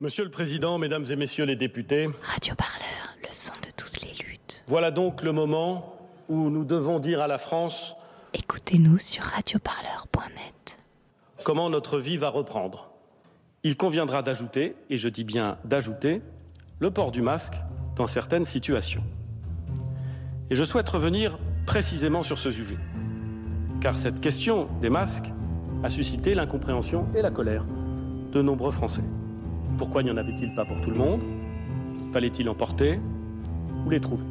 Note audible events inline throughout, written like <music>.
Monsieur le Président, Mesdames et Messieurs les députés, Radio Parleur, le son de toutes les luttes. voilà donc le moment où nous devons dire à la France Écoutez-nous sur radioparleur.net. comment notre vie va reprendre. Il conviendra d'ajouter, et je dis bien d'ajouter, le port du masque dans certaines situations. Et je souhaite revenir précisément sur ce sujet, car cette question des masques a suscité l'incompréhension et la colère de nombreux Français. Pourquoi n'y en avait-il pas pour tout le monde? Fallait-il en porter? Ou les trouver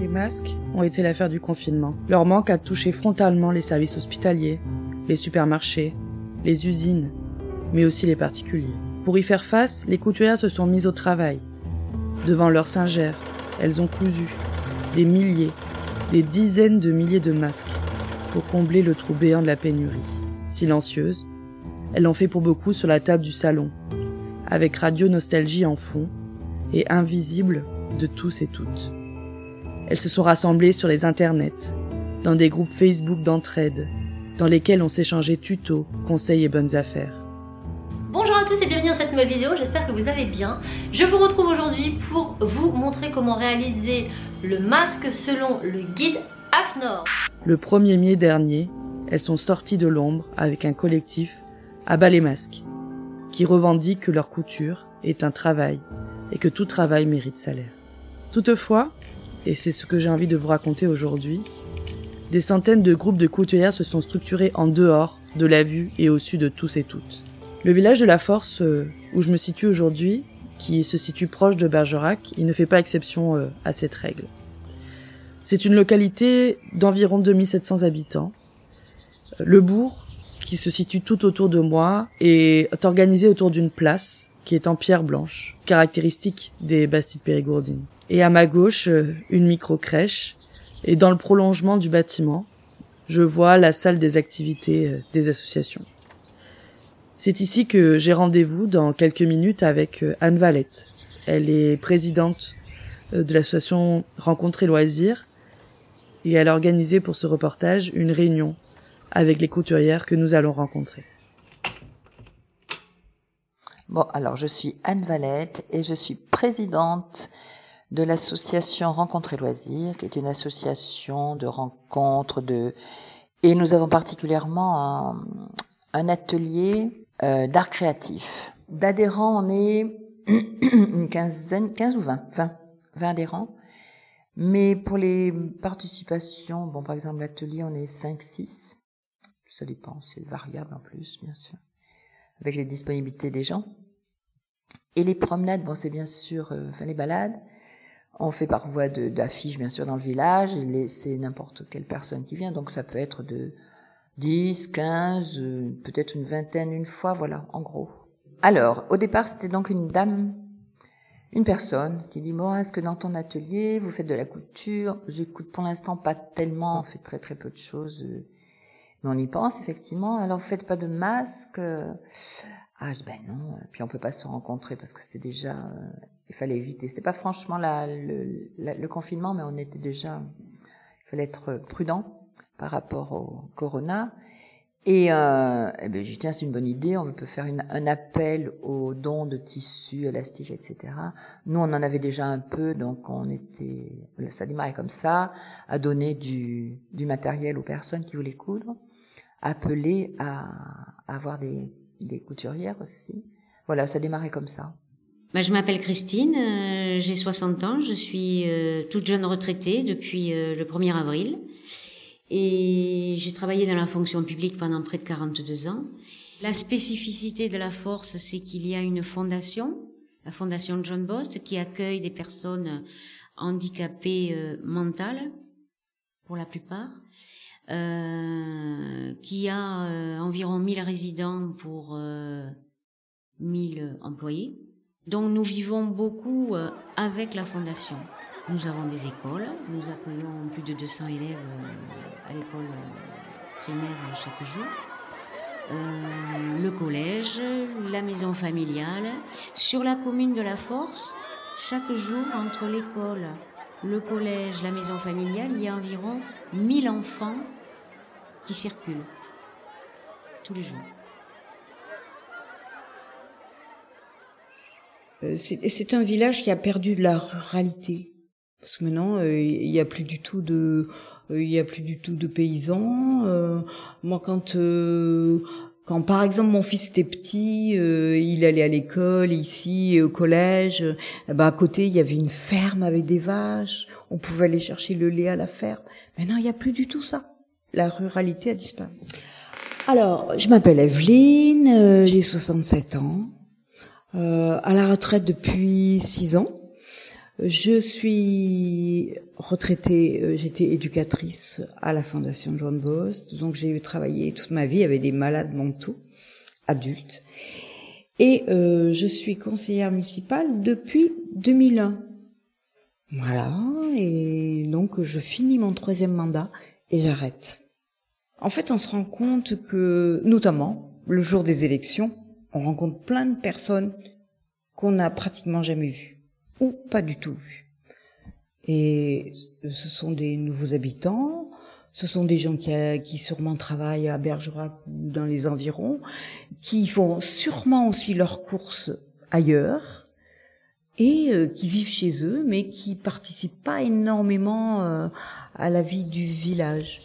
Les masques ont été l'affaire du confinement. Leur manque a touché frontalement les services hospitaliers, les supermarchés, les usines, mais aussi les particuliers. Pour y faire face, les couturières se sont mises au travail. Devant leurs singères, elles ont cousu des milliers, des dizaines de milliers de masques pour combler le trou béant de la pénurie. Silencieuses, elles l'ont fait pour beaucoup sur la table du salon, avec Radio Nostalgie en fond et invisible de tous et toutes. Elles se sont rassemblées sur les internets, dans des groupes Facebook d'entraide, dans lesquels on s'échangeait tutos, conseils et bonnes affaires. Bonjour à tous et bienvenue dans cette nouvelle vidéo, j'espère que vous allez bien. Je vous retrouve aujourd'hui pour vous montrer comment réaliser le masque selon le guide AFNOR. Le 1er mai dernier, elles sont sorties de l'ombre avec un collectif à bas les masques, qui revendique que leur couture est un travail et que tout travail mérite salaire. Toutefois, et c'est ce que j'ai envie de vous raconter aujourd'hui, des centaines de groupes de couturières se sont structurés en dehors de la vue et au sud de tous et toutes. Le village de la Force, euh, où je me situe aujourd'hui, qui se situe proche de Bergerac, il ne fait pas exception euh, à cette règle. C'est une localité d'environ 2700 habitants. Le bourg, qui se situe tout autour de moi, est organisé autour d'une place qui est en pierre blanche, caractéristique des Bastides périgourdines. Et à ma gauche, euh, une micro-crèche, et dans le prolongement du bâtiment, je vois la salle des activités euh, des associations. C'est ici que j'ai rendez-vous dans quelques minutes avec euh, Anne Valette. Elle est présidente de l'association Rencontrer Loisirs et elle a organisé pour ce reportage une réunion avec les couturières que nous allons rencontrer. Bon, alors je suis Anne Valette et je suis présidente de l'association Rencontres et Loisirs, qui est une association de rencontres de et nous avons particulièrement un, atelier euh, d'art créatif. D'adhérents, on est <clears throat> une quinzaine, 15 ou 20, 20, 20 adhérents. Mais pour les participations, bon, par exemple, l'atelier, on est 5, 6. Ça dépend, c'est variable en plus, bien sûr. Avec les disponibilités des gens. Et les promenades, bon, c'est bien sûr, euh, enfin, les balades. On fait par voie d'affiches, bien sûr, dans le village. C'est n'importe quelle personne qui vient. Donc, ça peut être de 10, 15, euh, peut-être une vingtaine une fois, voilà, en gros. Alors, au départ, c'était donc une dame, une personne qui dit, bon, est-ce que dans ton atelier, vous faites de la couture? J'écoute pour l'instant pas tellement, on fait très très peu de choses. euh, Mais on y pense, effectivement. Alors, vous faites pas de masque euh, Ah, ben non. Puis on peut pas se rencontrer parce que c'est déjà, euh, il fallait éviter. C'était pas franchement la, le, le confinement, mais on était déjà, il fallait être prudent par rapport au corona. Et, euh, eh ben, tiens, c'est une bonne idée, on peut faire une- un appel aux dons de tissus élastiques, etc. Nous, on en avait déjà un peu, donc on était, ça démarrait comme ça, à donner du, du matériel aux personnes qui voulaient coudre, appeler à, avoir des, des couturières aussi. Voilà, ça démarrait comme ça. Bah, je m'appelle Christine, euh, j'ai 60 ans, je suis euh, toute jeune retraitée depuis euh, le 1er avril et j'ai travaillé dans la fonction publique pendant près de 42 ans. La spécificité de la force, c'est qu'il y a une fondation, la fondation John Bost, qui accueille des personnes handicapées mentales, pour la plupart, euh, qui a euh, environ 1000 résidents pour euh, 1000 employés. Donc nous vivons beaucoup euh, avec la fondation. Nous avons des écoles, nous accueillons plus de 200 élèves euh, à l'école euh, primaire euh, chaque jour. Euh, le collège, la maison familiale. Sur la commune de la Force, chaque jour entre l'école, le collège, la maison familiale, il y a environ 1000 enfants qui circulent tous les jours. Euh, c'est un village qui a perdu de la ruralité. Parce que maintenant, euh, il n'y a plus du tout de, il y a plus du tout de paysans. moi, quand quand par exemple mon fils était petit, il allait à l'école ici au collège. Eh ben, à côté il y avait une ferme avec des vaches. On pouvait aller chercher le lait à la ferme. Maintenant il n'y a plus du tout ça. La ruralité a disparu. Alors, je m'appelle Evelyne, euh, j'ai 67 ans, euh, à la retraite depuis 6 ans. Je suis retraitée, euh, j'étais éducatrice à la Fondation John Bost, donc j'ai travaillé toute ma vie avec des malades mentaux adultes. Et je suis conseillère municipale depuis 2001. Voilà, et donc je finis mon troisième mandat et j'arrête. En fait, on se rend compte que, notamment, le jour des élections, on rencontre plein de personnes qu'on n'a pratiquement jamais vues, ou pas du tout vues. Et ce sont des nouveaux habitants, ce sont des gens qui, qui sûrement travaillent à Bergerac ou dans les environs, qui font sûrement aussi leurs courses ailleurs, et euh, qui vivent chez eux, mais qui participent pas énormément euh, à la vie du village.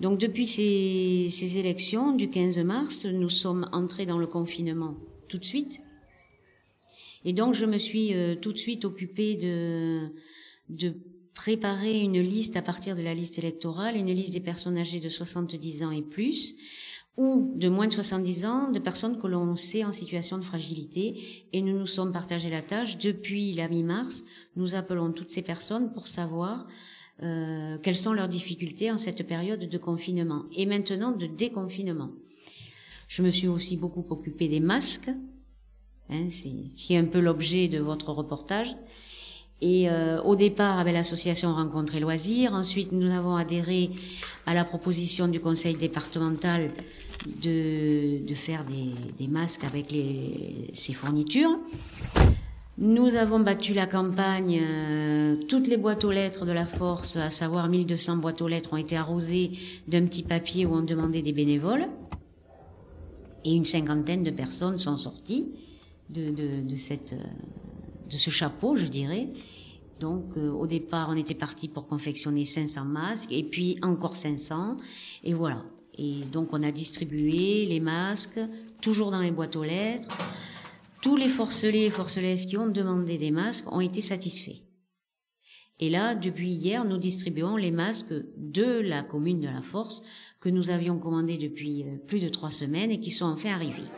Donc depuis ces, élections du 15 mars, nous sommes entrés dans le confinement tout de suite. Et donc je me suis euh, tout de suite occupée de, de préparer une liste à partir de la liste électorale, une liste des personnes âgées de 70 ans et plus, ou de moins de 70 ans, de personnes que l'on sait en situation de fragilité. Et nous nous sommes partagés la tâche. Depuis la mi-mars, nous appelons toutes ces personnes pour savoir euh, quelles sont leurs difficultés en cette période de confinement et maintenant de déconfinement. Je me suis aussi beaucoup occupée des masques, hein, qui est un peu l'objet de votre reportage. Et euh, au départ avec l'association Rencontres et Loisirs, ensuite nous avons adhéré à la proposition du conseil départemental de, faire des, des masques avec les, ces fournitures. Nous avons battu la campagne. Euh, toutes les boîtes aux lettres de la force, à savoir 1200 boîtes aux lettres, ont été arrosées d'un petit papier où on demandait des bénévoles. Et une cinquantaine de personnes sont sorties cette, de ce chapeau, je dirais. Donc euh, au départ, on était parti pour confectionner 500 masques, et puis encore 500, et voilà. Et donc on a distribué les masques, toujours dans les boîtes aux lettres. Tous les forcelés et forcelaises qui ont demandé des masques ont été satisfaits. Et là, depuis hier, nous distribuons les masques de la commune de la Force que nous avions commandés depuis euh, plus de trois semaines et qui sont enfin arrivés.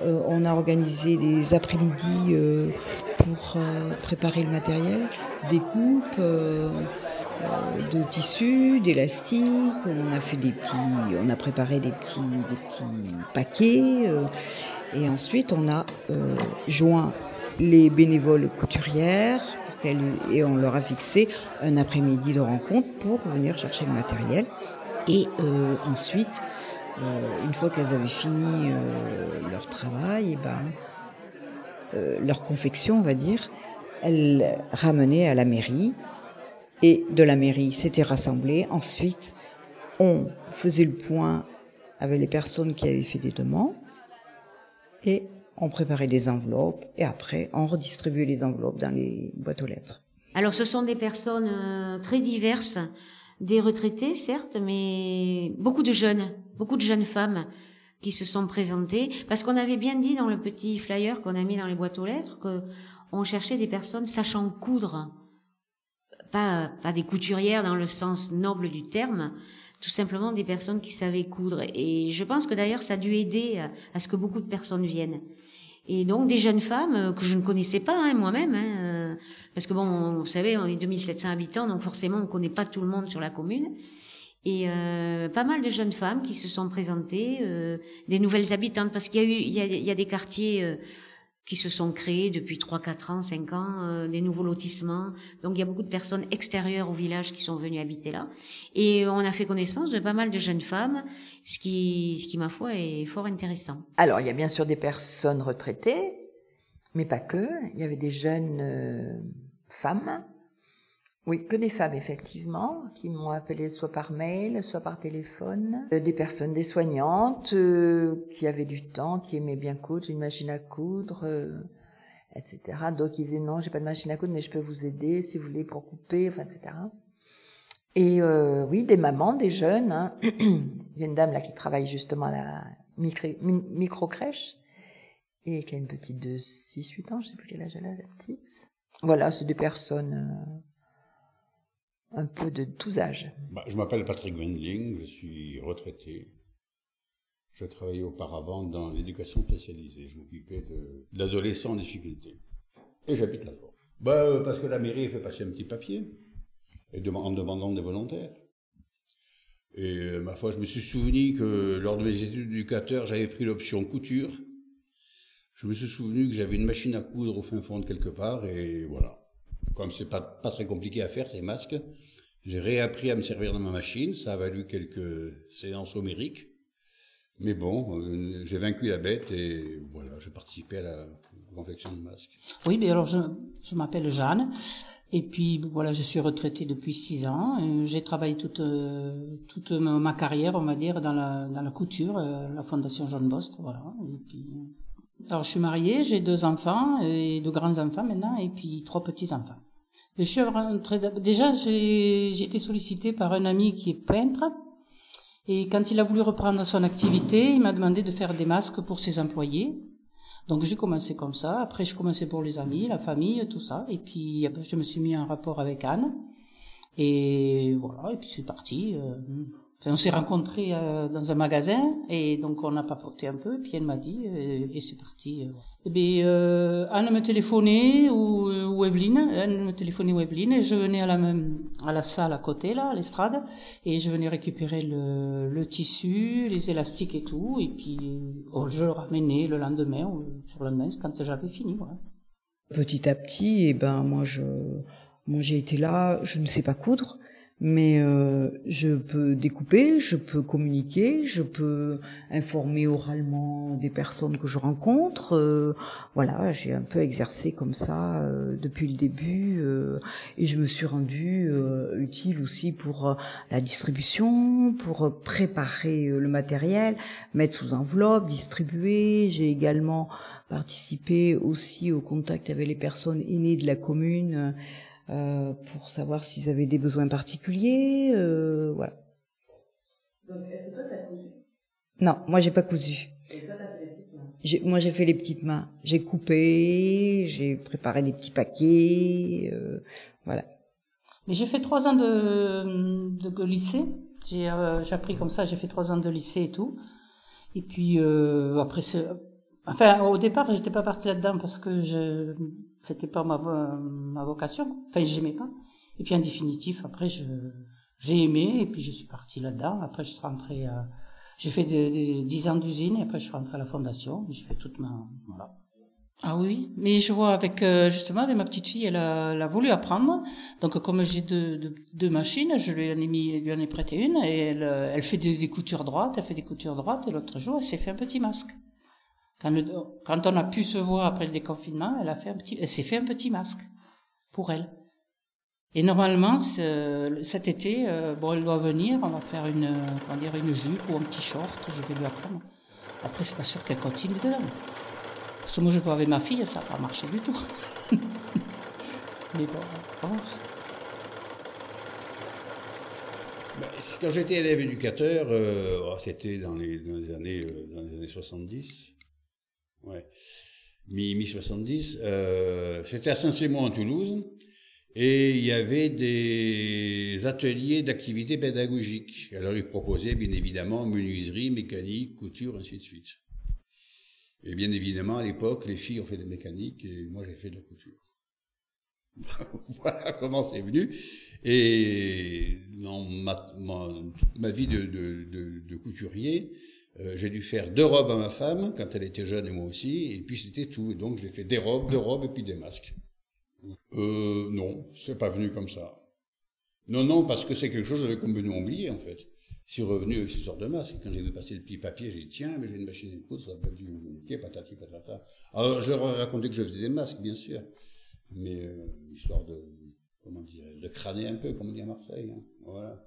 Euh, on a organisé des après-midi euh, pour préparer le matériel, des coupes de tissus, d'élastique. On a fait des petits, on a préparé des petits, des petits paquets. Et ensuite, on a euh, joint les bénévoles couturières et on leur a fixé un après-midi de rencontre pour venir chercher le matériel. Et euh, ensuite, euh, une fois qu'elles avaient fini leur travail, et ben, leur confection, on va dire, elles ramenaient à la mairie. Et de la mairie, c'était rassemblé. Ensuite, on faisait le point avec les personnes qui avaient fait des demandes et on préparait des enveloppes et après on redistribuait les enveloppes dans les boîtes aux lettres. Alors ce sont des personnes euh, très diverses, des retraités certes, mais beaucoup de jeunes, beaucoup de jeunes femmes qui se sont présentées parce qu'on avait bien dit dans le petit flyer qu'on a mis dans les boîtes aux lettres que on cherchait des personnes sachant coudre, pas pas des couturières dans le sens noble du terme, tout simplement des personnes qui savaient coudre. Et je pense que d'ailleurs ça a dû aider à, ce que beaucoup de personnes viennent. Et donc des jeunes femmes euh, que je ne connaissais pas hein, moi-même, hein, euh, parce que bon, vous savez, on est 2700 habitants, donc forcément on connaît pas tout le monde sur la commune. Et euh, pas mal de jeunes femmes qui se sont présentées, des nouvelles habitantes, parce qu'il y a eu, il y a, des quartiers qui se sont créés depuis 3, 4 ans, 5 ans, euh, des nouveaux lotissements. Donc il y a beaucoup de personnes extérieures au village qui sont venues habiter là. Et on a fait connaissance de pas mal de jeunes femmes, ce qui, ce qui ma foi, est fort intéressant. Alors il y a bien sûr des personnes retraitées, mais pas que. Il y avait des jeunes euh, femmes. Oui, que des femmes, effectivement, qui m'ont appelé soit par mail, soit par téléphone. Euh, des personnes, des soignantes, euh, qui avaient du temps, qui aimaient bien coudre, une machine à coudre, euh, etc. D'autres qui disaient non, j'ai pas de machine à coudre, mais je peux vous aider si vous voulez pour couper, enfin, etc. Et oui, des mamans, des jeunes. Hein. <clears throat> Il y a une dame là qui travaille justement à la micro-crèche et qui a une petite de 6-8 ans, je sais plus quel âge elle a, la petite. Voilà, c'est des personnes un peu de tous âges. Bah, je m'appelle Patrick Wendling, je suis retraité. Je travaillais auparavant dans l'éducation spécialisée. Je m'occupais d'adolescents en difficulté. Et j'habite là-bas. Bah, euh, parce que la mairie fait passer un petit papier et en demandant des volontaires. Et euh, ma foi, je me suis souvenu que lors de mes études d'éducateur, j'avais pris l'option couture. Je me suis souvenu que j'avais une machine à coudre au fin fond de quelque part, et voilà comme c'est pas, pas très compliqué à faire, ces masques, j'ai réappris à me servir de ma machine. Ça a valu quelques séances homériques. Mais bon, euh, j'ai vaincu la bête et voilà, j'ai participé à la confection de masques. Oui, mais alors je, m'appelle Jeanne. Et puis voilà, je suis retraitée depuis six ans. J'ai travaillé toute euh, toute ma carrière, on va dire, dans la dans la couture, euh, la fondation Jean Bost, voilà. Alors je suis mariée, j'ai deux enfants et deux grands enfants maintenant, et puis trois petits enfants. Je suis déjà, j'ai été sollicitée par un ami qui est peintre. Et quand il a voulu reprendre son activité, il m'a demandé de faire des masques pour ses employés. Donc j'ai commencé comme ça. Après, je commençais pour les amis, la famille, tout ça. Et puis je me suis mis en rapport avec Anne. Et voilà. Et puis c'est parti. Euh, on s'est rencontrés euh, dans un magasin et donc on a papoté un peu. Et puis elle m'a dit euh, et c'est parti. Euh. Et bien, Anne me téléphonait ou, ou Evelyne, Anne me téléphonait ou Evelyne et je venais à la salle à côté là, à l'estrade et je venais récupérer le, tissu, les élastiques et tout et puis oh, je le ramenais le lendemain sur le lendemain quand j'avais fini. Voilà. Petit à petit, et eh ben moi j'ai été là, je ne sais pas coudre mais euh, je peux découper, je peux communiquer, je peux informer oralement des personnes que je rencontre. Euh, voilà, j'ai un peu exercé comme ça euh, depuis le début et je me suis rendue utile aussi pour la distribution, pour préparer le matériel, mettre sous enveloppe, distribuer. J'ai également participé aussi au contact avec les personnes aînées de la commune. Euh, pour savoir s'ils avaient des besoins particuliers. Euh, voilà. Donc, est-ce que toi, t'as cousu? Non, moi, j'ai pas cousu. Et toi, t'as fait les petites mains? Moi, j'ai fait les petites mains. J'ai coupé, j'ai préparé des petits paquets, euh, voilà. Mais j'ai fait trois ans de, de lycée. J'ai euh, appris comme ça, j'ai fait trois ans de lycée et tout. Et puis euh, après, enfin au départ, j'étais pas partie là-dedans parce que je c'était pas ma, ma vocation. Enfin, j'aimais pas. Et puis en définitive, après, j'ai aimé et puis je suis partie là-dedans. Après, je suis rentrée. à... j'ai fait des, dix ans d'usine et après je suis rentrée à la fondation. J'ai fait toute ma voilà. Ah oui, mais je vois avec euh, justement avec ma petite fille, elle a, voulu apprendre. Donc comme j'ai deux, deux, machines, je lui en ai mis, lui en ai prêté une et elle, elle fait des, des coutures droites, elle fait des coutures droites et l'autre jour elle s'est fait un petit masque. Quand, on a pu se voir après le déconfinement, elle a fait un petit, elle s'est fait un petit masque pour elle. Et normalement, cet été, euh, bon, elle doit venir, on va faire une, va dire une jupe ou un petit short, je vais lui apprendre. Après, c'est pas sûr qu'elle continue dedans. Parce que moi, je vois avec ma fille, ça n'a pas marché du tout. <laughs> Mais bon, bon. Ben, quand j'étais élève éducateur, euh, oh, c'était dans les, années, euh, dans les années 70 ouais, mi-70, euh, c'était à Saint-Simon en Toulouse, et il y avait des ateliers d'activités pédagogiques. Alors ils proposaient bien évidemment menuiserie, mécanique, couture, ainsi de suite. Et bien évidemment, à l'époque, les filles ont fait de la mécanique et moi j'ai fait de la couture. <laughs> voilà comment c'est venu. Et dans ma, toute ma vie de, de couturier, euh, j'ai dû faire deux robes à ma femme quand elle était jeune et moi aussi, et puis c'était tout. Et donc j'ai fait des robes, deux robes et puis des masques. Euh, non, c'est pas venu comme ça. Non, non, parce que c'est quelque chose que j'avais complètement oublié en fait. Je suis revenu avec ces sortes de masques. Quand j'ai passer le petit papier, j'ai dit tiens, mais j'ai une machine à coudre, ça va pas dû patati patata. Alors ai raconté que je faisais des masques, bien sûr. mais euh, histoire de, comment dire, de crâner un peu, comme on dit à Marseille. Hein. Voilà,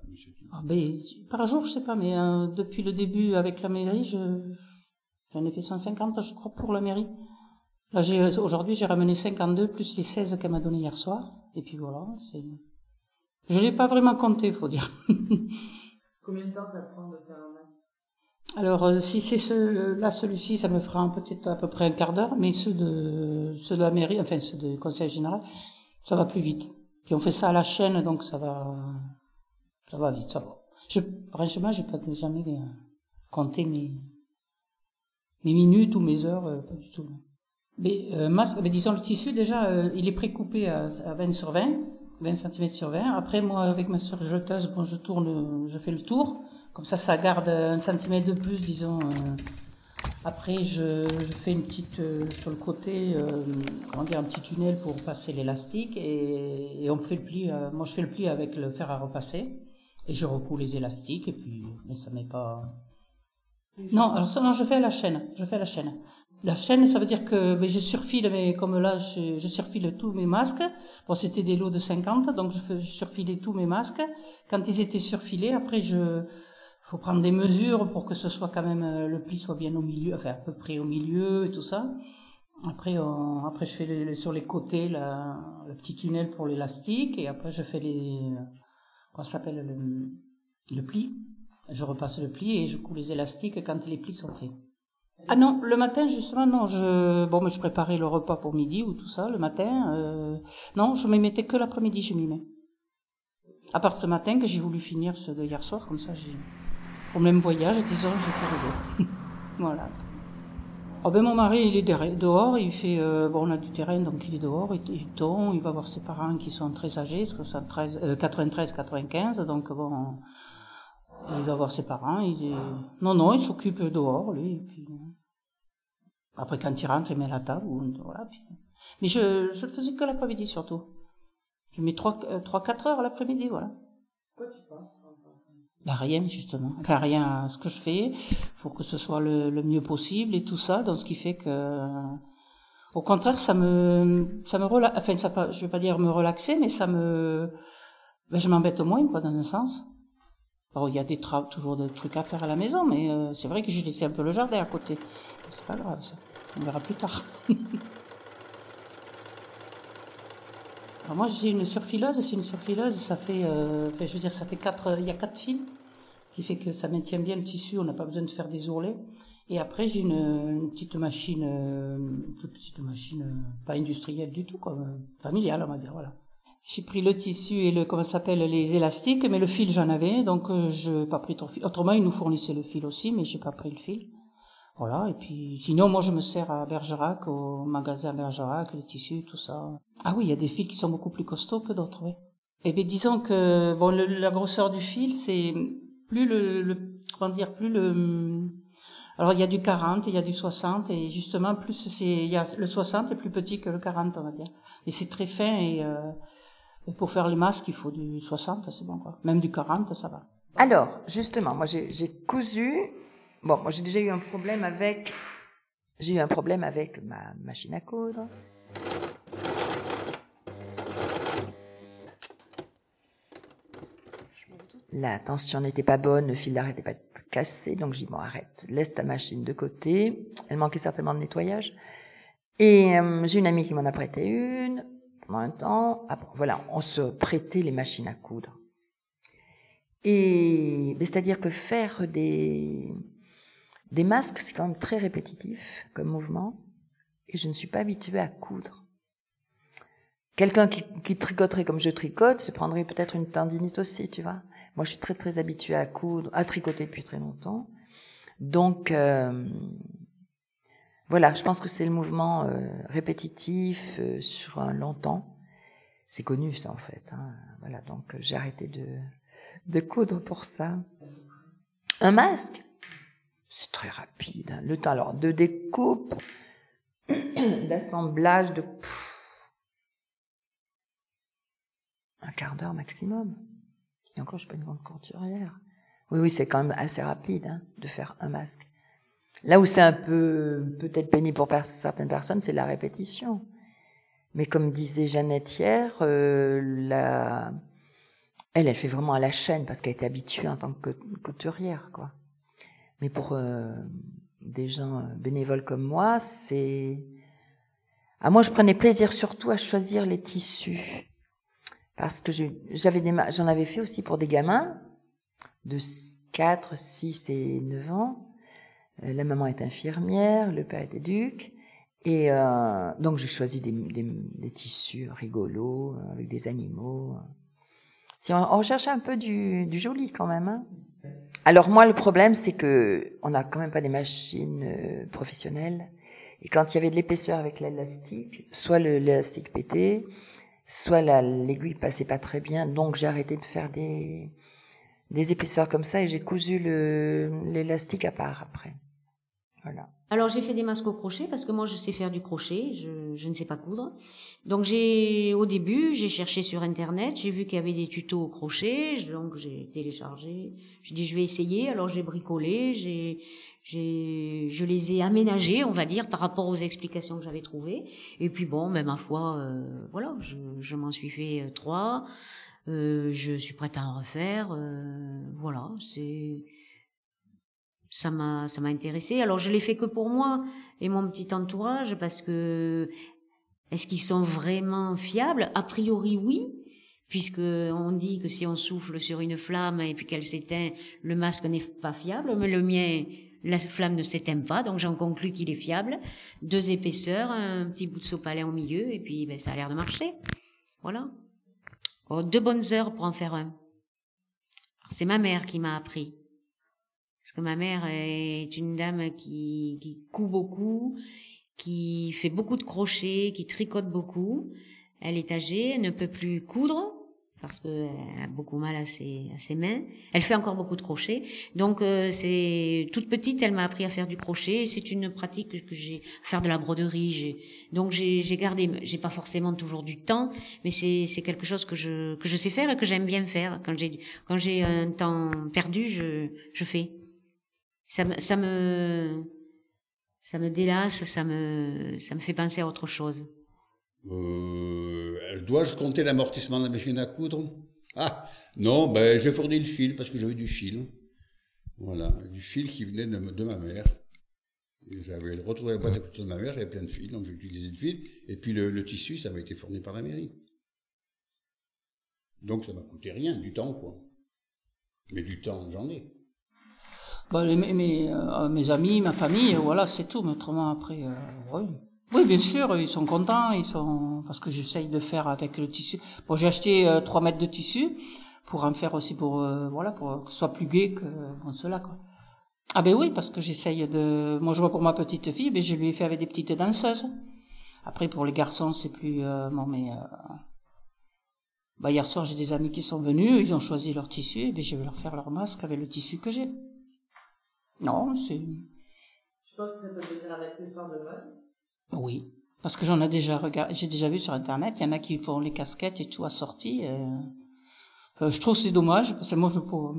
ah, ben, par jour, je sais pas, mais euh, depuis le début avec la mairie, je, j'en ai fait 150, je crois, pour la mairie. Là, j'ai, aujourd'hui, j'ai ramené 52 plus les 16 qu'elle m'a donné hier soir. Et puis voilà, c'est, je l'ai pas vraiment compté, faut dire. <laughs> Combien de temps ça prend de faire un masque? Alors, euh, si c'est ce, là, celui-ci, ça me fera peut-être à peu près un quart d'heure, mais ceux de, ceux de la mairie, enfin, ceux du conseil général, ça va plus vite. Puis on fait ça à la chaîne, donc ça va, ça va vite, ça va. Je, franchement, j'ai pas jamais euh, compté mes, mes minutes ou mes heures, euh, pas du tout. Mais euh, masque, disons le tissu déjà, il est précoupé à, à 20 sur 20, 20 cm sur 20. Après moi, avec ma surjeteuse, bon, je tourne, je fais le tour, comme ça, ça garde un centimètre de plus, disons. Après, je, fais une petite sur le côté, comment dire, un petit tunnel pour passer l'élastique et, on fait le pli. moi, je fais le pli avec le fer à repasser et je recoue les élastiques et puis, mais ça met pas. Non, alors ça, non, je fais à la chaîne. Je fais la chaîne. La chaîne, ça veut dire que ben, je surfile, mais comme là, je, surfile tous mes masques. Bon, c'était des lots de 50, donc je, je surfilais tous mes masques. Quand ils étaient surfilés, après, je faut prendre des mesures pour que ce soit quand même le pli soit bien au milieu, enfin à peu près au milieu et tout ça. Après, après je fais sur les côtés le petit tunnel pour l'élastique et après je fais les, quoi s'appelle le, le pli. Je repasse le pli et je couds les élastiques quand les plis sont faits. Ah non, le matin justement non, je bon, je préparais le repas pour midi ou tout ça le matin. Euh, non, je m'y mettais que l'après-midi, je m'y mets. À part ce matin que j'ai voulu finir ce de hier soir, comme ça j'ai au même voyage, disons, j'ai fait le <laughs> Voilà. Oh ben mon mari, il est dehors, il fait euh, bon, on a du terrain, donc il est dehors, il, il tombe, il va voir ses parents qui sont très âgés, 73, euh, 93, 95, donc bon, il va voir ses parents. Il est... Non, non, il s'occupe dehors, lui. Et puis... Après, quand il rentre, il met la table. Voilà. Mais je, je le faisais que l'après-midi, surtout. Je mets 3-4 heures l'après-midi, voilà. Ben rien, justement. Enfin, rien à ce que je fais. pour que ce soit le, le, mieux possible et tout ça. Donc, ce qui fait que... Au contraire, ça me... Ça me relaxe... Enfin, ça, je vais pas dire me relaxer, mais ça me... Ben, je m'embête moins, quoi, dans un sens. Alors, il y a des toujours des trucs à faire à la maison, mais euh, c'est vrai que j'ai laissé un peu le jardin à côté. C'est pas grave, ça. On verra plus tard. <laughs> Moi, j'ai une surfileuse. C'est une surfileuse. Ça fait, euh, je veux dire, ça fait quatre. Il y a quatre fils, qui fait que ça maintient bien le tissu. On n'a pas besoin de faire des ourlets. Et après, j'ai une, petite machine, une toute petite machine, euh, pas industrielle du tout, quoi, familiale, on va dire, voilà. J'ai pris le tissu et le comment s'appelle les élastiques, mais le fil j'en avais, donc euh, je pas pris trop fil. Autrement, ils nous fournissaient le fil aussi, mais j'ai pas pris le fil. Voilà. Et puis sinon, moi, je me sers à Bergerac, au magasin Bergerac, les tissus, tout ça. Ah oui, il y a des fils qui sont beaucoup plus costauds que d'autres, oui. Eh bien, disons que bon, la grosseur du fil, c'est plus le, le, comment dire, plus le alors il y a du 40, il y a du 60 et justement plus c'est il y a le 60 est plus petit que le 40 on va dire. Et c'est très fin et euh, et pour faire les masques, il faut du 60, c'est bon, quoi. Même du 40, ça va. Alors, justement, moi, j'ai cousu. Bon, moi, j'ai déjà eu un problème avec. J'ai eu un problème avec ma machine à coudre. La tension n'était pas bonne, le fil n'arrêtait pas de casser, donc j'ai dit bon arrête, laisse ta machine de côté. Elle manquait certainement de nettoyage. Et euh, j'ai une amie qui m'en a prêté une pendant un temps. Voilà, on se prêtait les machines à coudre. Et c'est-à-dire que faire des des masques, c'est quand même très répétitif comme mouvement, et je ne suis pas habituée à coudre. Quelqu'un qui, qui tricoterait comme je tricote se prendrait peut-être une tendinite aussi, tu vois. Moi, je suis très très habituée à coudre, à tricoter depuis très longtemps. Donc, euh, voilà, je pense que c'est le mouvement euh, répétitif euh, sur un long temps. C'est connu ça en fait. Hein. Voilà, donc euh, j'ai arrêté de, de coudre pour ça. Un masque, c'est très rapide. Hein. Le temps alors de découpe, <clears throat> d'assemblage, de un quart d'heure maximum. Et encore, je suis pas une grande couturière. Oui, oui, c'est quand même assez rapide hein, de faire un masque. Là où c'est un peu peut-être pénible pour certaines personnes, c'est la répétition. Mais comme disait Jeannette hier, euh, elle, elle fait vraiment à la chaîne parce qu'elle était habituée en tant que couturière, quoi. Mais pour euh, des gens euh, bénévoles comme moi, c'est... Ah, moi, je prenais plaisir surtout à choisir les tissus. Parce que j'avais j'en avais fait aussi pour des gamins de 4, 6 et 9 ans. Euh, la maman est infirmière, le père est éduque. Et donc j'ai choisi des, tissus rigolos, avec des animaux. Si on, on un peu du, du joli quand même. Hein. Alors moi le problème c'est que on n'a quand même pas des machines euh, professionnelles. Et quand il y avait de l'épaisseur avec l'élastique, soit l'élastique pétait, soit l'aiguille passait pas très bien. Donc j'ai arrêté de faire des, des épaisseurs comme ça et j'ai cousu l'élastique à part après. Voilà. Alors j'ai fait des masques au crochet parce que moi je sais faire du crochet, je, je ne sais pas coudre. Donc j'ai au début j'ai cherché sur internet, j'ai vu qu'il y avait des tutos au crochet, donc j'ai téléchargé. J'ai dit je vais essayer. Alors j'ai bricolé, j'ai j'ai je les ai aménagés, on va dire, par rapport aux explications que j'avais trouvées. Et puis bon, même ma foi, euh, voilà, je, je m'en suis fait euh, trois. Euh, je suis prête à en refaire. Euh, voilà, c'est ça m'a ça m'a intéressé. Alors je l'ai fait que pour moi et mon petit entourage parce que est-ce qu'ils sont vraiment fiables? A priori oui, puisque on dit que si on souffle sur une flamme et puis qu'elle s'éteint, le masque n'est pas fiable. Mais le mien, la flamme ne s'éteint pas, donc j'en conclus qu'il est fiable. Deux épaisseurs, un petit bout de sopalin au milieu et puis ben, ça a l'air de marcher. Voilà. Oh, deux bonnes heures pour en faire un. C'est ma mère qui m'a appris. Parce que ma mère est une dame qui, qui coud beaucoup, qui fait beaucoup de crochets, qui tricote beaucoup. Elle est âgée, elle ne peut plus coudre parce qu'elle a beaucoup mal à ses, à ses mains. Elle fait encore beaucoup de crochets. Donc euh, c'est toute petite, elle m'a appris à faire du crochet. C'est une pratique que, j'ai faire de la broderie. Donc j'ai, gardé. J'ai pas forcément toujours du temps, mais c'est, c'est quelque chose que je que je sais faire et que j'aime bien faire. Quand j'ai quand j'ai un temps perdu, je je fais ça me, ça ça me délasse, ça me, fait penser à autre chose. Euh, Dois-je compter l'amortissement de la machine à coudre? Ah, non, ben j'ai fourni le fil parce que j'avais du fil. Voilà, du fil qui venait de, ma mère. J'avais retrouvé la boîte à de ma mère, j'avais plein de fils, donc j'ai utilisé le fil. Et puis le, le tissu, ça m'a été fourni par la mairie. Donc ça m'a coûté rien, du temps, quoi. Mais du temps, j'en ai. Bah, les, mes, euh, mes amis, ma famille, voilà, c'est tout. Mais autrement, après, euh, oui. Oui, bien sûr, ils sont contents, ils sont parce que j'essaye de faire avec le tissu. Bon, j'ai acheté euh, 3 mètres de tissu pour en faire aussi pour euh, voilà pour que ce soit plus gai que cela quoi. Ah ben oui, parce que j'essaye de. Moi, je vois pour ma petite fille, ben je lui ai fait avec des petites danseuses. Après, pour les garçons, c'est plus euh, bon, mais bah hier soir, j'ai des amis qui sont venus, ils ont choisi leur tissu, et ben je vais leur faire leur masque avec le tissu que j'ai. Non, c'est. Je pense que ça peut devenir un accessoire de mode. Oui, parce que j'en ai déjà regardé, j'ai déjà vu sur internet, il y en a qui font les casquettes et tout assorti. Et... Euh, je trouve c'est dommage parce que moi je pour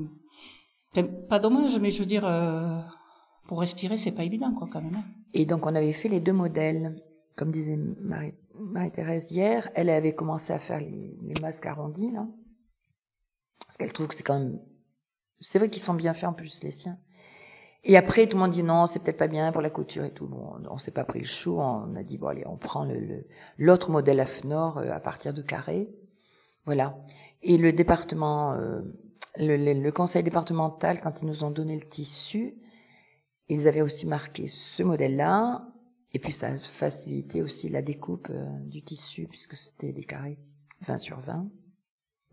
pas dommage, mais je veux dire euh, pour respirer c'est pas évident quoi quand même. hein. Et donc on avait fait les deux modèles, comme disait Marie- Marie-Thérèse hier, elle avait commencé à faire les, les masques arrondis là, parce qu'elle trouve que c'est quand même, c'est vrai qu'ils sont bien faits en plus les siens. Et après, tout le monde dit non, c'est peut-être pas bien pour la couture et tout. Bon, on s'est pas pris le chou. On a dit bon allez, on prend le l'autre modèle AFNOR euh, à partir de carré. Voilà. Et le département, euh, le, le- le conseil départemental, quand ils nous ont donné le tissu, ils avaient aussi marqué ce modèle-là. Et puis ça a facilité aussi la découpe euh, du tissu puisque c'était des carrés 20 sur 20.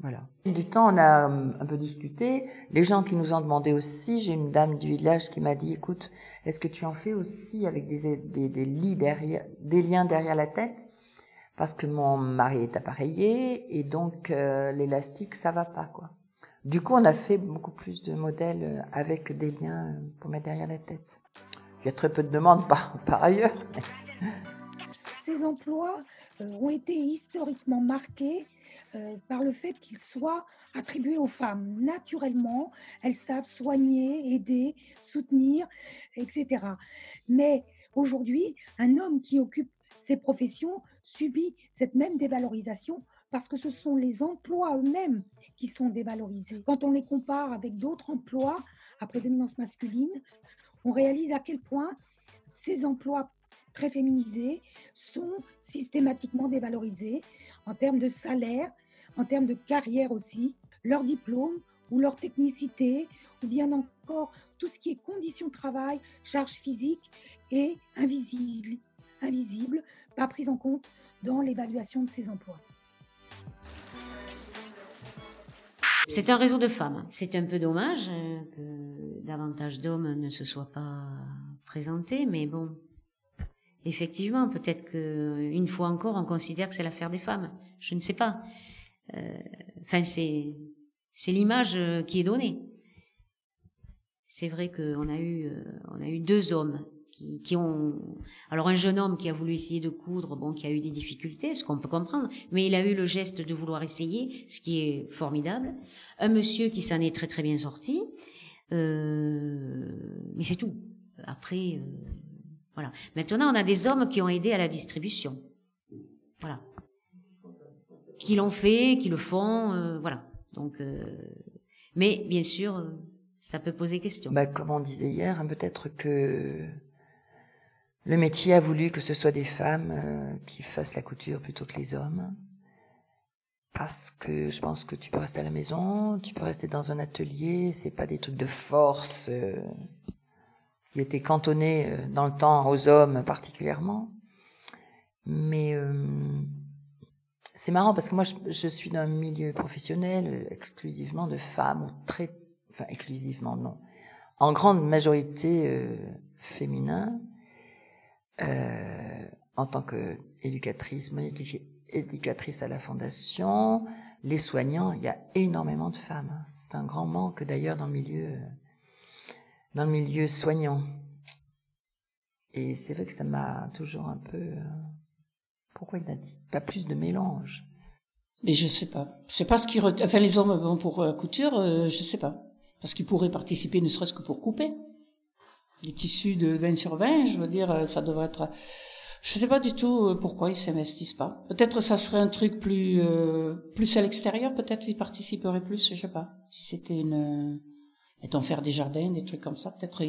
Voilà. Du temps, on a euh, un peu discuté. Les gens qui nous ont demandé aussi, j'ai une dame du village qui m'a dit, écoute, est-ce que tu en fais aussi avec des, des, des lits derrière, des liens derrière la tête? Parce que mon mari est appareillé et donc euh, l'élastique, ça va pas, quoi. Du coup, on a fait beaucoup plus de modèles euh, avec des liens pour mettre derrière la tête. Il y a très peu de demandes par, <laughs> par ailleurs. mais- Ces emplois euh, ont été historiquement marqués euh, par le fait qu'ils soient attribués aux femmes. Naturellement, elles savent soigner, aider, soutenir, etc. Mais aujourd'hui, un homme qui occupe ces professions subissent cette même dévalorisation parce que ce sont les emplois eux-mêmes qui sont dévalorisés. Quand on les compare avec d'autres emplois à prédominance masculine, on réalise à quel point ces emplois très féminisés sont systématiquement dévalorisés en termes de salaire, en termes de carrière aussi, leur diplôme ou leur technicité, ou bien encore tout ce qui est conditions de travail, charge physique est invisible, invisible, pas prise en compte dans l'évaluation de ces emplois. C'est un réseau de femmes. C'est un peu dommage euh, que davantage d'hommes ne se soient pas présentés, mais bon, effectivement, peut-être que une fois encore, on considère que c'est l'affaire des femmes. Je ne sais pas. Euh, enfin, c'est c'est l'image euh, qui est donnée. C'est vrai qu'on a eu on a eu deux hommes qui, ont alors un jeune homme qui a voulu essayer de coudre, bon, qui a eu des difficultés, ce qu'on peut comprendre, mais il a eu le geste de vouloir essayer, ce qui est formidable. Un monsieur qui s'en est très très bien sorti, euh, mais c'est tout. Après, euh, Maintenant, on a des hommes qui ont aidé à la distribution, voilà, qui l'ont fait, qui le font, euh, voilà. Donc, mais bien sûr ça peut poser question. Bah, comme on disait hier, hein, peut-être que le métier a voulu que ce soit des femmes euh, qui fassent la couture plutôt que les hommes. Parce que je pense que tu peux rester à la maison, tu peux rester dans un atelier, c'est pas des trucs de force euh, qui étaient cantonnés euh, dans le temps aux hommes particulièrement. Mais c'est marrant parce que moi je, je suis dans un milieu professionnel exclusivement de femmes, ou très, enfin exclusivement non, en grande majorité féminin. Euh, en tant qu'éducatrice, éducatrice à la fondation, les soignants, il y a énormément de femmes. C'est un grand manque d'ailleurs dans le milieu, dans le milieu soignant. Et c'est vrai que ça m'a toujours un peu. Euh, pourquoi il n'a pas plus de mélange? Mais je sais pas. Je sais pas ce qui. Enfin, les hommes, pour euh, couture, je sais pas. Parce qu'ils pourraient participer, ne serait-ce que pour couper des tissus de 20 sur 20, je veux dire, euh, ça devrait être... Je sais pas du tout euh, pourquoi ils s'investissent pas. Peut-être ça serait un truc plus euh, plus à l'extérieur, peut-être ils participeraient plus, je sais pas. Si c'était une étant faire des jardins, des trucs comme ça, peut-être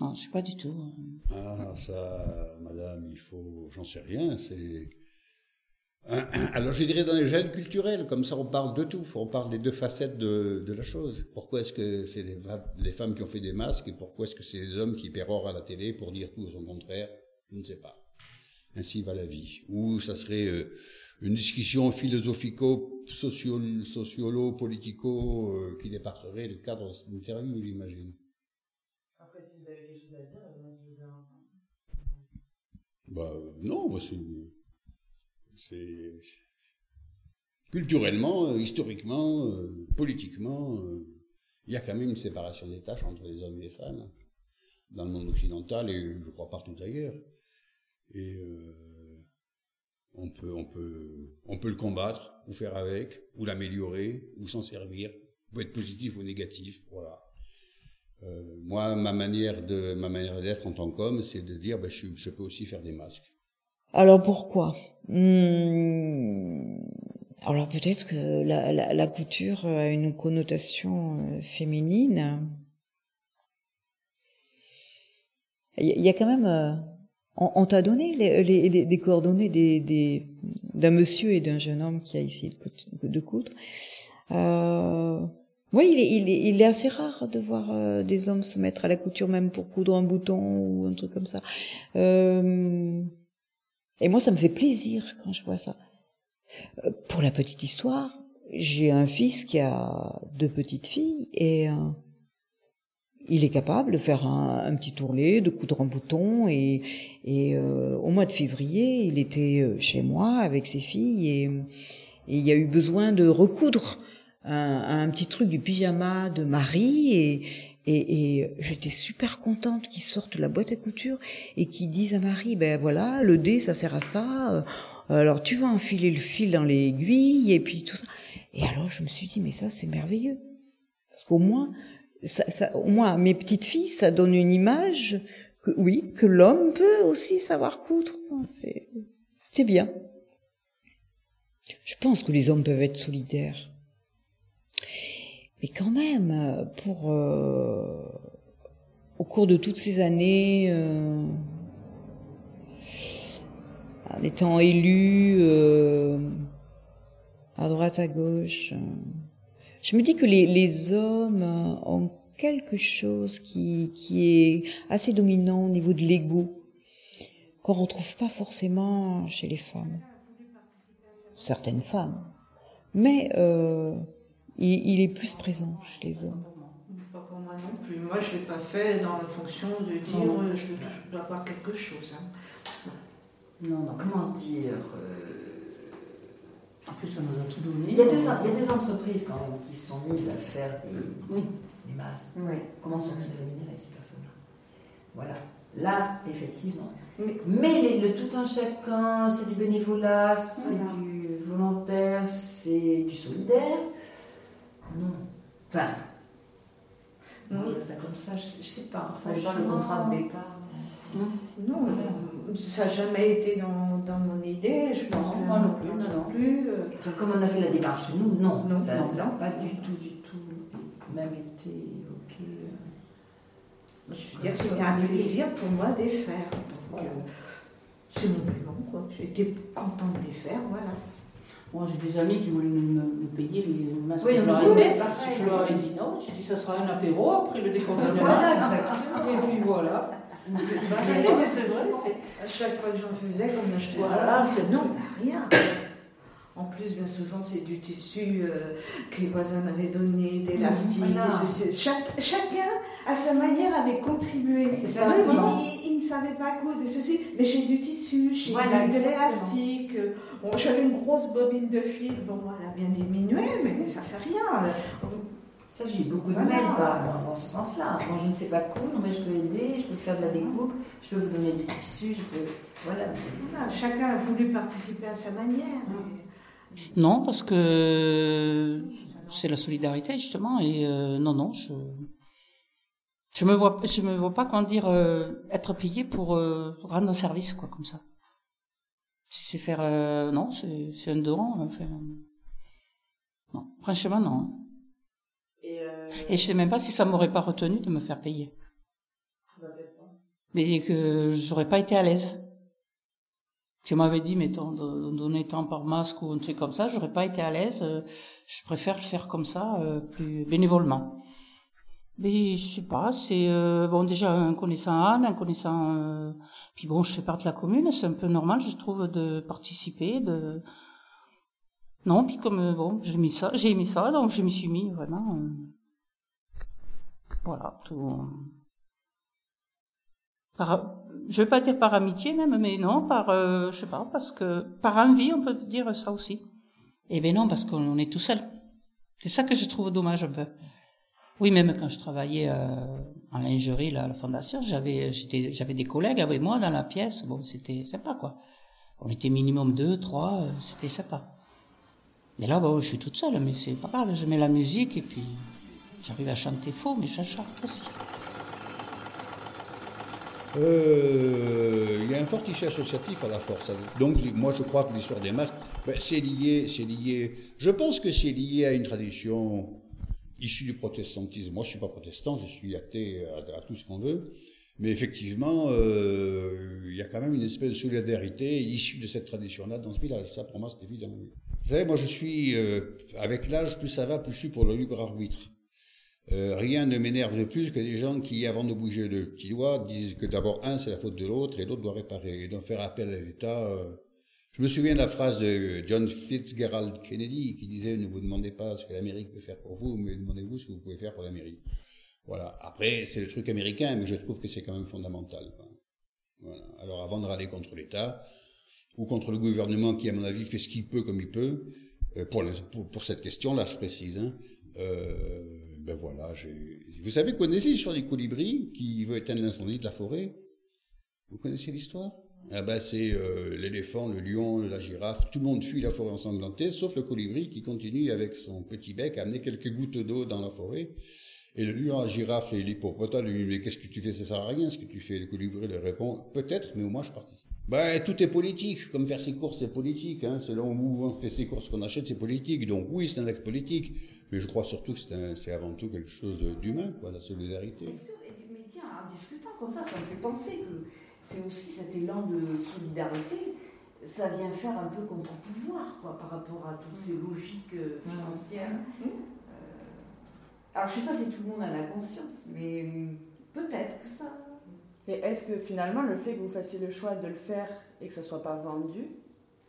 non, je sais pas du tout. Ah ça madame, il faut j'en sais rien, <clears throat> alors je dirais dans les gènes culturels, comme ça on parle de tout, on parle des deux facettes de, la chose. Pourquoi est-ce que c'est les, femmes qui ont fait des masques et pourquoi est-ce que c'est les hommes qui pérorent à la télé pour dire tout au contraire? Je ne sais pas. Ainsi va la vie. Ou ça serait euh, une discussion philosophico, sociolo, politico euh, qui dépasserait le cadre de cette interview, j'imagine. Après, si vous avez quelque chose à dire, je vais Bah non, c'est c'est culturellement, euh, historiquement, euh, politiquement, euh, il y a quand même une séparation des tâches entre les hommes et les femmes dans le monde occidental et je crois partout ailleurs. Et on peut, on peut, on peut le combattre, ou faire avec, ou l'améliorer, ou s'en servir, peut être positif ou négatif, voilà. moi, ma manière de, ma manière d'être en tant qu'homme, c'est de dire, ben, je, peux aussi faire des masques. Alors pourquoi? Hmm, Alors peut-être que la, couture a une connotation euh, féminine. Il y, a quand même... On, t'a donné les, coordonnées d'un monsieur et d'un jeune homme qui a ici de coudre. Euh, oui, il est, assez rare de voir euh, des hommes se mettre à la couture, même pour coudre un bouton ou un truc comme ça. Euh, et moi, ça me fait plaisir quand je vois ça. Pour la petite histoire, j'ai un fils qui a deux petites filles et il est capable de faire un, petit tourlet, de coudre un bouton et, euh, au mois de février, il était chez moi avec ses filles et, il y a eu besoin de recoudre un, petit truc du pyjama de Marie et, et, et j'étais super contente qu'ils sortent la boîte à couture et qu'ils disent à Marie, ben voilà, le dé, ça sert à ça. Euh, alors tu vas enfiler le fil dans l'aiguille et puis tout ça. Et alors je me suis dit, mais ça c'est merveilleux. Parce qu'au moins, moins mes petites filles, ça donne une image que l'homme peut aussi savoir coudre. C'était bien. Je pense que les hommes peuvent être solidaires. Mais quand même, pour euh, au cours de toutes ces années, euh, en étant élu euh, à droite à gauche, je me dis que les, les hommes ont quelque chose qui, qui est assez dominant au niveau de l'ego, qu'on retrouve pas forcément chez les femmes. Certaines femmes. Mais euh, il, il, est plus présent chez les hommes. Pas pour moi non plus. Moi, je ne l'ai pas fait dans la fonction de dire non. euh, je dois avoir quelque chose. Hein. Non, non, comment dire euh... En plus, on nous a tout donné. Il y, a deux, il y a des entreprises quand même qui sont mises à faire des, oui. des masques. Oui. Comment sont-ils rémunérés ces personnes-là? Voilà. Là, effectivement. Mais, Mais les, le tout un chacun, c'est du bénévolat, c'est voilà. du volontaire, c'est du solidaire. Non. Enfin, non, je ça comme ça, je, je sais pas. Enfin, pas le contrat de départ. Non, non, non, ça n'a jamais été dans, dans, mon idée. Je pense non, moi non plus, non, non. plus. Euh... Enfin, comme on a fait la démarche, nous, non. Non, ça n'a pas du tout, du tout même été évoqué. Je veux dire, c'était un plaisir pour moi de les faire. Donc, euh, c'est mon bilan, quoi. J'étais contente de les faire, voilà. Moi, j'ai des amis qui voulaient me, me payer les masques. Oui, je, leur oui, ai, je leur ai dit non. J'ai dit ça sera un apéro après le déconfinement. Voilà. Et puis voilà. C'est vrai, à chaque fois que j'en faisais, comme acheter voilà, non, rien. En plus, bien souvent, c'est du tissu euh, que les voisins m'avaient donné, d'élastique, voilà. Chaque, chacun, à sa manière, avait contribué. Vrai, il, il, ne savait pas coudre, ceci, mais j'ai du tissu, j'ai voilà, de l'élastique. Bon, J'avais une grosse bobine de fil, bon, elle a bien diminué, mais ça fait rien. Ça, j'ai beaucoup de voilà. mails dans, dans, ce sens-là. Quand je ne sais pas coudre, mais je peux aider, je peux faire de la découpe, je peux vous donner du tissu, je peux. Voilà. voilà chacun a voulu participer à sa manière. Non, parce que c'est la solidarité, justement, et euh, non, non, je. Je me vois, je me vois pas comment dire euh, être payé pour euh, rendre un service quoi comme ça. Si c'est faire euh, non, c'est un don. Enfin, non, franchement non. Et je sais même pas si ça m'aurait pas retenu de me faire payer. Mais que j'aurais pas été à l'aise. Tu m'avais dit, mettons, donner tant par masque ou un truc comme ça, j'aurais pas été à l'aise. Je préfère le faire comme ça, euh, plus bénévolement. Mais je sais pas, c'est euh, bon déjà un connaissant Anne, un connaissant. Euh, puis bon, je fais partie de la commune, c'est un peu normal, je trouve, de participer, de. Non, puis comme bon, j'ai mis ça, j'ai aimé ça, donc je m'y suis mis vraiment. Voilà, tout. Par, je vais pas dire par amitié même, mais non, par, euh, je sais pas, parce que par envie, on peut dire ça aussi. Eh ben non, parce qu'on est tout seul. C'est ça que je trouve dommage un peu. Oui, même quand je travaillais euh, en lingerie la fondation, j'avais, j'avais des collègues avec moi dans la pièce. Bon, c'était sympa quoi. On était minimum deux, trois, euh, c'était sympa. Et là, bon, je suis toute seule, mais c'est pas grave. Je mets la musique et puis J'arrive à chanter faux, mais je chante aussi. Euh, il y a un fort tissu associatif à la force. Donc, moi, je crois que l'histoire des masques, ben, c'est lié, c'est lié. Je pense que c'est lié à une tradition issue du protestantisme. Moi, je suis pas protestant, je suis athée à, tout ce qu'on veut. Mais effectivement, euh, il y a quand même une espèce de solidarité issue de cette tradition-là dans ce village. Ça, pour moi, c'est évident. Vous savez, moi, je suis, euh, avec l'âge, plus ça va, plus je suis pour le libre arbitre. Euh, rien ne m'énerve de plus que des gens qui, avant de bouger le petit doigt, disent que d'abord un c'est la faute de l'autre et l'autre doit réparer et donc faire appel à l'État. Euh... Je me souviens de la phrase de John Fitzgerald Kennedy qui disait ne vous demandez pas ce que l'Amérique peut faire pour vous, mais demandez-vous ce que vous pouvez faire pour l'Amérique. Voilà. Après c'est le truc américain, mais je trouve que c'est quand même fondamental. Voilà. Alors avant de râler contre l'État ou contre le gouvernement qui à mon avis fait ce qu'il peut comme il peut euh, pour, pour, pour cette question-là, je précise. Hein, euh, ben voilà, vous savez, connaissez l'histoire du colibri qui veut éteindre l'incendie de la forêt? Vous connaissez l'histoire? Ah ben c'est euh, l'éléphant, le lion, la girafe, tout le monde fuit la forêt ensanglantée, sauf le colibri qui continue avec son petit bec à amener quelques gouttes d'eau dans la forêt. Et le lion, la girafe et l'hippopotame lui dit, mais qu'est-ce que tu fais? Ça sert à rien ce que tu fais. Le colibri lui répond, peut-être, mais au moins je participe. Ben, tout est politique. Comme faire ses courses, c'est politique. Hein. Selon où on fait ses courses, qu'on achète, c'est politique. Donc oui, c'est un acte politique. Mais je crois surtout que c'est avant tout quelque chose d'humain, quoi, la solidarité. Est-ce que, mais tiens, en discutant comme ça, ça me fait penser que c'est aussi cet élan de solidarité. Ça vient faire un peu contre-pouvoir, quoi, par rapport à toutes ces logiques euh, financières. Mmh. Euh, alors, je ne sais pas si tout le monde a la conscience, mais hum, peut-être que ça et est-ce que finalement, le fait que vous fassiez le choix de le faire et que ça ne soit pas vendu,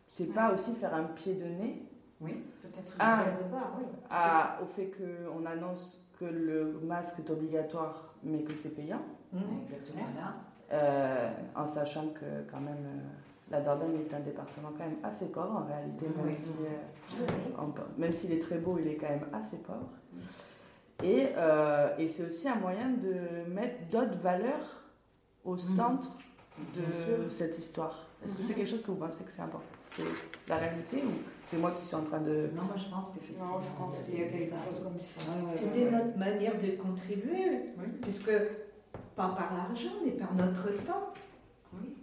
c'est pas aussi faire un pied de nez Oui, peut-être à, oui. à, au fait qu'on annonce que le masque est obligatoire mais que c'est payant. Mmh, exactement. Euh, en sachant que quand même euh, la Dordogne est un département quand même assez pauvre en réalité, même si, euh, même s'il est très beau, il est quand même assez pauvre. Et, et c'est aussi un moyen de mettre d'autres valeurs au mm. centre de cette histoire Est-ce que c'est mm-hmm. quelque chose que vous pensez que c'est important? C'est la réalité ou c'est moi qui suis en train de... Non, moi je pense qu'effectivement... Non, je pense qu'il y a quelque chose comme ça. C'était notre manière de contribuer, puisque pas par l'argent, mais par notre temps. Oui.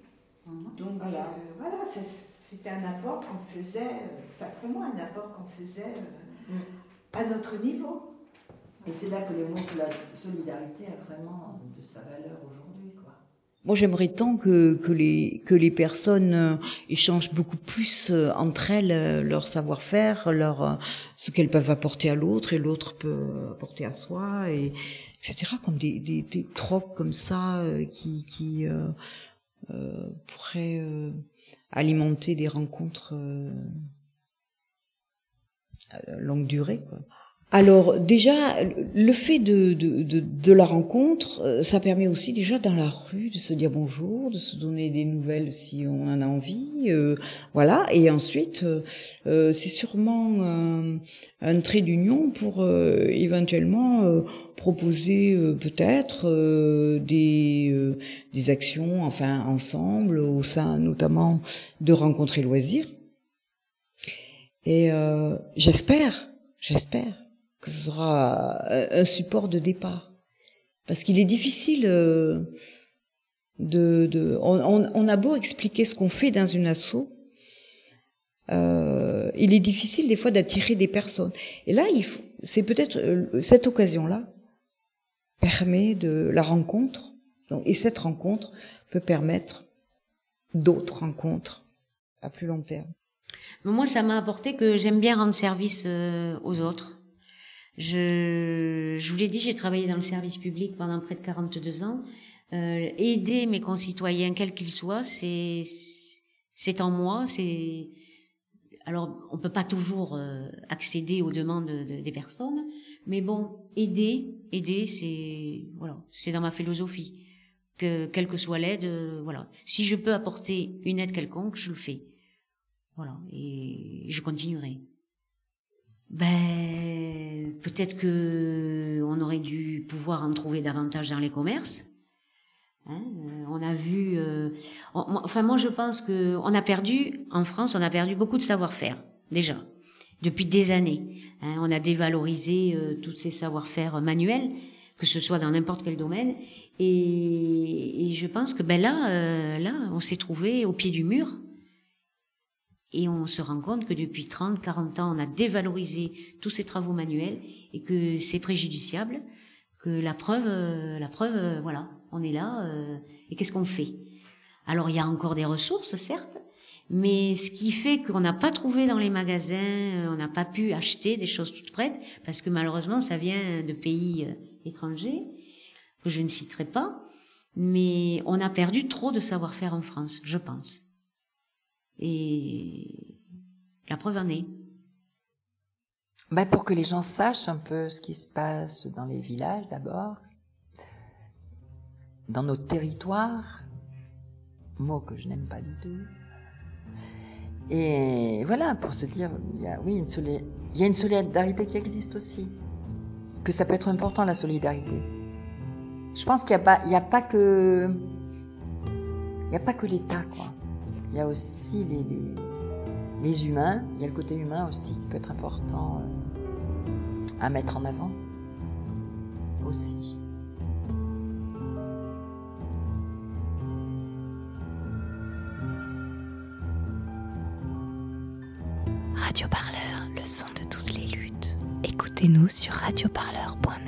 Mm-hmm. Donc voilà, euh, voilà c'était un apport qu'on faisait, euh, enfin pour moi un apport qu'on faisait euh, mm. à notre niveau. Et c'est là que le mot solidarité a vraiment de sa valeur aujourd'hui. Moi, j'aimerais tant que, que, les, que les personnes euh, échangent beaucoup plus euh, entre elles euh, leur savoir-faire, leur ce qu'elles peuvent apporter à l'autre et l'autre peut apporter à soi, et etc. Comme des, des, des comme ça qui, qui pourraient alimenter des rencontres à longue durée. Quoi. Alors déjà, le fait de, de, de, de, la rencontre, euh, ça permet aussi déjà dans la rue de se dire bonjour, de se donner des nouvelles si on en a envie, euh, voilà. Et ensuite, euh, c'est sûrement un, un trait d'union pour éventuellement proposer peut-être des, des actions, enfin ensemble, au sein notamment de rencontrer loisirs. Et j'espère, j'espère que ce sera un support de départ. Parce qu'il est difficile euh, de... de on, on, a beau expliquer ce qu'on fait dans une asso, euh, il est difficile des fois d'attirer des personnes. Et là, il faut, c'est peut-être euh, cette occasion-là permet de la rencontre. Donc, et cette rencontre peut permettre d'autres rencontres à plus long terme. Moi, ça m'a apporté que j'aime bien rendre service aux autres. Je, je vous l'ai dit, j'ai travaillé dans le service public pendant près de 42 ans. Euh, aider mes concitoyens, quels qu'ils soient, c'est c'est en moi. C'est alors on peut pas toujours euh, accéder aux demandes des personnes, mais bon, aider, aider, c'est voilà, c'est dans ma philosophie. Que quelle que soit l'aide, euh, voilà. Si je peux apporter une aide quelconque, je le fais. Voilà, et je continuerai. Ben, peut-être que on aurait dû pouvoir en trouver davantage dans les commerces. Hein, euh, on a vu, euh, enfin moi je pense que on a perdu en France, on a perdu beaucoup de savoir-faire déjà depuis des années. Hein, on a dévalorisé euh, tous ces savoir-faire manuels, que ce soit dans n'importe quel domaine, et, et, je pense que ben là, là, on s'est trouvé au pied du mur et on se rend compte que depuis 30, 40 ans, on a dévalorisé tous ces travaux manuels et que c'est préjudiciable, que la preuve, euh, la preuve, euh, voilà, on est là, euh, et qu'est-ce qu'on fait? Alors il y a encore des ressources, certes, mais ce qui fait qu'on n'a pas trouvé dans les magasins, on n'a pas pu acheter des choses toutes prêtes, parce que malheureusement ça vient de pays étrangers, que je ne citerai pas, mais on a perdu trop de savoir-faire en France, je pense. Et la preuve en est. Ben pour que les gens sachent un peu ce qui se passe dans les villages d'abord, dans nos territoires, mot que je n'aime pas du tout. Et voilà, pour se dire, il y a, oui, une il y a une solidarité qui existe aussi. Que ça peut être important, la solidarité. Je pense qu'il n'y a pas, il y a pas que, il n'y a pas que l'État, quoi. Il y a aussi les, humains, il y a le côté humain aussi qui peut être important euh, à mettre en avant aussi. Radio Parleur, le son de toutes les luttes. Écoutez-nous sur radioparleur.net.